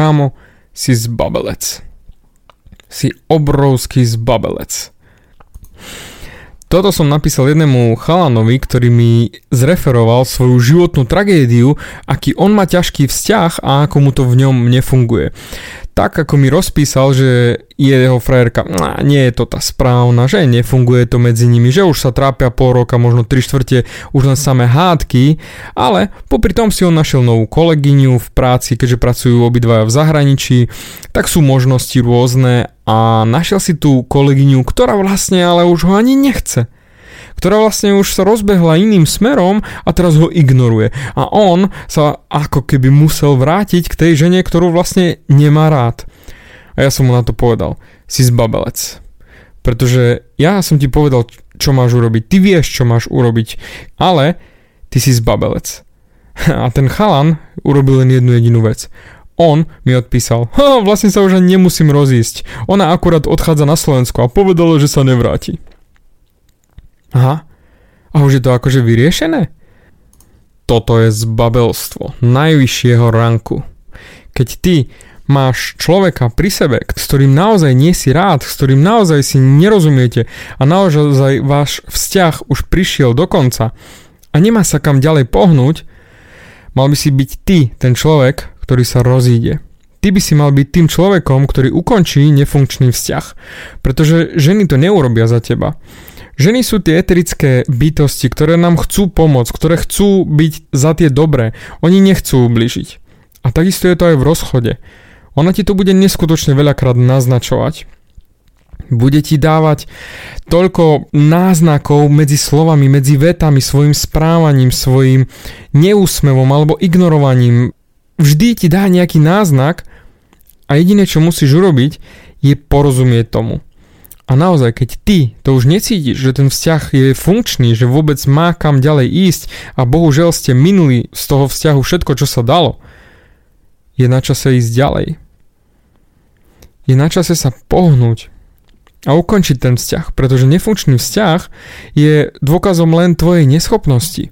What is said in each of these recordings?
kámo, si zbabelec. Si obrovský zbabelec. Toto som napísal jednému chalanovi, ktorý mi zreferoval svoju životnú tragédiu, aký on má ťažký vzťah a ako mu to v ňom nefunguje tak ako mi rozpísal, že je jeho frajerka, nie je to tá správna, že nefunguje to medzi nimi, že už sa trápia pol roka, možno 3 štvrte, už len samé hádky, ale popri tom si on našiel novú kolegyňu v práci, keďže pracujú obidvaja v zahraničí, tak sú možnosti rôzne a našiel si tú kolegyňu, ktorá vlastne ale už ho ani nechce ktorá vlastne už sa rozbehla iným smerom a teraz ho ignoruje. A on sa ako keby musel vrátiť k tej žene, ktorú vlastne nemá rád. A ja som mu na to povedal, si zbabelec. Pretože ja som ti povedal, čo máš urobiť. Ty vieš, čo máš urobiť, ale ty si zbabelec. A ten chalan urobil len jednu jedinú vec. On mi odpísal, vlastne sa už ani nemusím rozísť. Ona akurát odchádza na Slovensko a povedala, že sa nevráti. Aha. A už je to akože vyriešené? Toto je zbabelstvo najvyššieho ranku. Keď ty máš človeka pri sebe, s ktorým naozaj nie si rád, s ktorým naozaj si nerozumiete a naozaj váš vzťah už prišiel do konca a nemá sa kam ďalej pohnúť, mal by si byť ty ten človek, ktorý sa rozíde. Ty by si mal byť tým človekom, ktorý ukončí nefunkčný vzťah, pretože ženy to neurobia za teba. Ženy sú tie eterické bytosti, ktoré nám chcú pomôcť, ktoré chcú byť za tie dobré. Oni nechcú ubližiť. A takisto je to aj v rozchode. Ona ti to bude neskutočne veľakrát naznačovať. Bude ti dávať toľko náznakov medzi slovami, medzi vetami, svojim správaním, svojim neúsmevom alebo ignorovaním. Vždy ti dá nejaký náznak a jediné, čo musíš urobiť, je porozumieť tomu. A naozaj, keď ty to už necítiš, že ten vzťah je funkčný, že vôbec má kam ďalej ísť a bohužiaľ ste minuli z toho vzťahu všetko, čo sa dalo, je na čase ísť ďalej. Je na čase sa pohnúť a ukončiť ten vzťah, pretože nefunkčný vzťah je dôkazom len tvojej neschopnosti.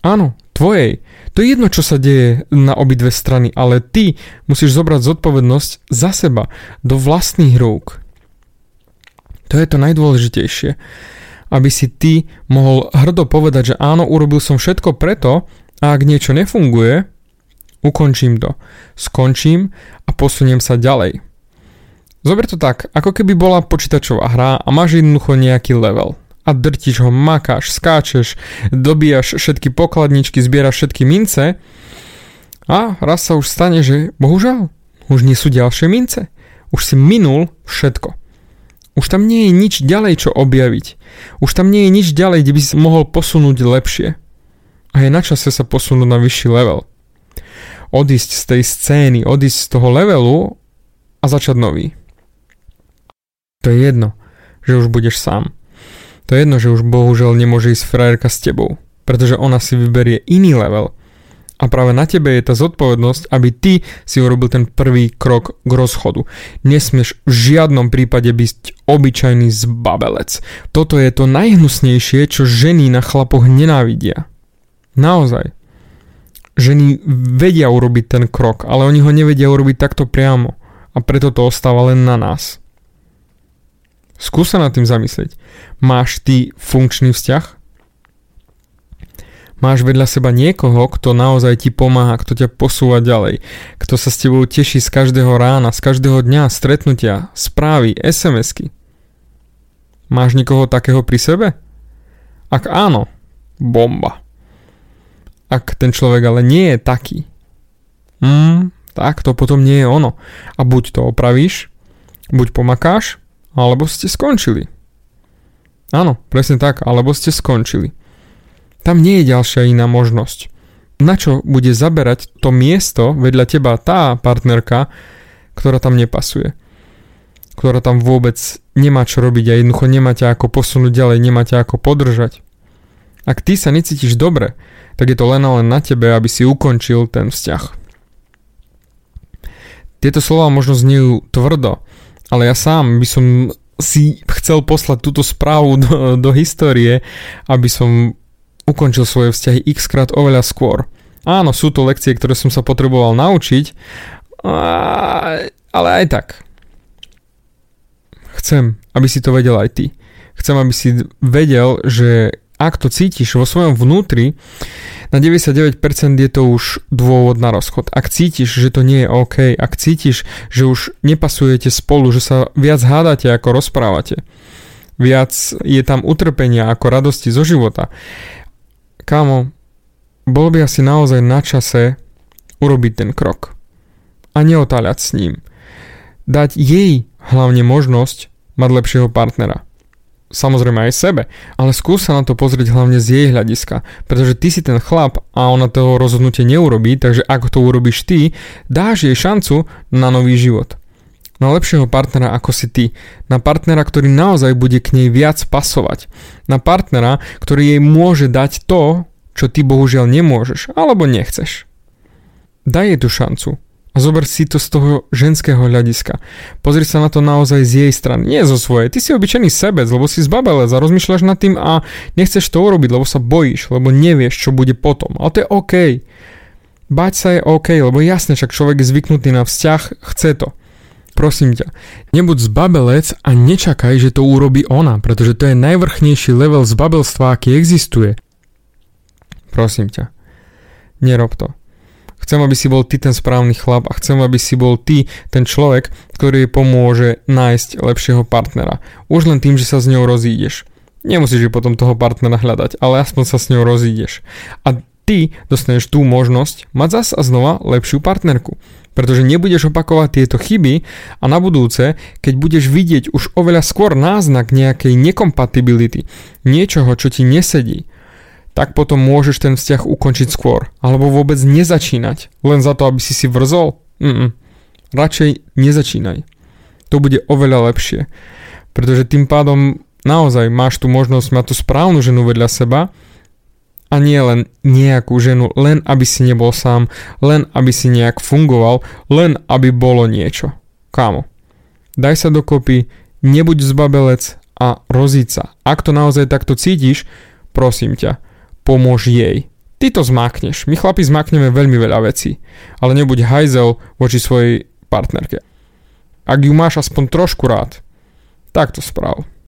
Áno, tvojej. To je jedno, čo sa deje na obidve strany, ale ty musíš zobrať zodpovednosť za seba, do vlastných rúk. To je to najdôležitejšie. Aby si ty mohol hrdo povedať, že áno, urobil som všetko preto a ak niečo nefunguje, ukončím to. Skončím a posuniem sa ďalej. Zober to tak, ako keby bola počítačová hra a máš jednoducho nejaký level a drtiš ho, makáš, skáčeš, dobíjaš všetky pokladničky, zbieraš všetky mince a raz sa už stane, že bohužiaľ, už nie sú ďalšie mince. Už si minul všetko. Už tam nie je nič ďalej, čo objaviť. Už tam nie je nič ďalej, kde by si mohol posunúť lepšie. A je na čase sa posunúť na vyšší level. Odísť z tej scény, odísť z toho levelu a začať nový. To je jedno, že už budeš sám. To je jedno, že už bohužiaľ nemôže ísť frajerka s tebou, pretože ona si vyberie iný level a práve na tebe je tá zodpovednosť, aby ty si urobil ten prvý krok k rozchodu. Nesmieš v žiadnom prípade byť obyčajný zbabelec. Toto je to najhnusnejšie, čo ženy na chlapoch nenávidia. Naozaj. Ženy vedia urobiť ten krok, ale oni ho nevedia urobiť takto priamo. A preto to ostáva len na nás. Skúsa nad tým zamyslieť. Máš ty funkčný vzťah? Máš vedľa seba niekoho, kto naozaj ti pomáha, kto ťa posúva ďalej, kto sa s tebou teší z každého rána, z každého dňa, stretnutia, správy, SMSky. Máš nikoho takého pri sebe? Ak áno, bomba. Ak ten človek ale nie je taký, mm, tak to potom nie je ono. A buď to opravíš, buď pomakáš, alebo ste skončili. Áno, presne tak, alebo ste skončili. Tam nie je ďalšia iná možnosť. Na čo bude zaberať to miesto vedľa teba tá partnerka, ktorá tam nepasuje? Ktorá tam vôbec nemá čo robiť a jednoducho nemá ťa ako posunúť ďalej, nemá ťa ako podržať. Ak ty sa necítiš dobre, tak je to len a len na tebe, aby si ukončil ten vzťah. Tieto slova možno znejú tvrdo, ale ja sám by som si chcel poslať túto správu do, do histórie, aby som ukončil svoje vzťahy x krát oveľa skôr. Áno, sú to lekcie, ktoré som sa potreboval naučiť ale aj tak. Chcem, aby si to vedel aj ty. Chcem, aby si vedel, že ak to cítiš vo svojom vnútri, na 99% je to už dôvod na rozchod. Ak cítiš, že to nie je OK, ak cítiš, že už nepasujete spolu, že sa viac hádate ako rozprávate, viac je tam utrpenia ako radosti zo života, kámo, bol by asi naozaj na čase urobiť ten krok a neotáľať s ním. Dať jej hlavne možnosť mať lepšieho partnera samozrejme aj sebe, ale skús sa na to pozrieť hlavne z jej hľadiska, pretože ty si ten chlap a ona toho rozhodnutie neurobí, takže ak to urobíš ty, dáš jej šancu na nový život. Na lepšieho partnera ako si ty. Na partnera, ktorý naozaj bude k nej viac pasovať. Na partnera, ktorý jej môže dať to, čo ty bohužiaľ nemôžeš alebo nechceš. Daj jej tú šancu. A zober si to z toho ženského hľadiska. Pozri sa na to naozaj z jej strany, nie zo svojej. Ty si obyčajný sebec, lebo si zbabelec a rozmýšľaš nad tým a nechceš to urobiť, lebo sa bojíš, lebo nevieš, čo bude potom. Ale to je OK. Bať sa je OK, lebo jasne, však človek je zvyknutý na vzťah, chce to. Prosím ťa, nebuď zbabelec a nečakaj, že to urobí ona, pretože to je najvrchnejší level zbabelstva, aký existuje. Prosím ťa, nerob to. Chcem, aby si bol ty ten správny chlap a chcem, aby si bol ty ten človek, ktorý pomôže nájsť lepšieho partnera. Už len tým, že sa s ňou rozídeš. Nemusíš ju potom toho partnera hľadať, ale aspoň sa s ňou rozídeš. A ty dostaneš tú možnosť mať zas a znova lepšiu partnerku. Pretože nebudeš opakovať tieto chyby a na budúce, keď budeš vidieť už oveľa skôr náznak nejakej nekompatibility, niečoho, čo ti nesedí, tak potom môžeš ten vzťah ukončiť skôr. Alebo vôbec nezačínať. Len za to, aby si si vrzol. Mm-mm. Radšej nezačínaj. To bude oveľa lepšie. Pretože tým pádom naozaj máš tu možnosť mať tú správnu ženu vedľa seba a nie len nejakú ženu, len aby si nebol sám, len aby si nejak fungoval, len aby bolo niečo. Kámo, daj sa dokopy, nebuď zbabelec a rozíď sa. Ak to naozaj takto cítiš, prosím ťa, pomôž jej. Ty to zmákneš. My chlapi zmákneme veľmi veľa vecí, ale nebuď hajzel voči svojej partnerke. Ak ju máš aspoň trošku rád, tak to správ.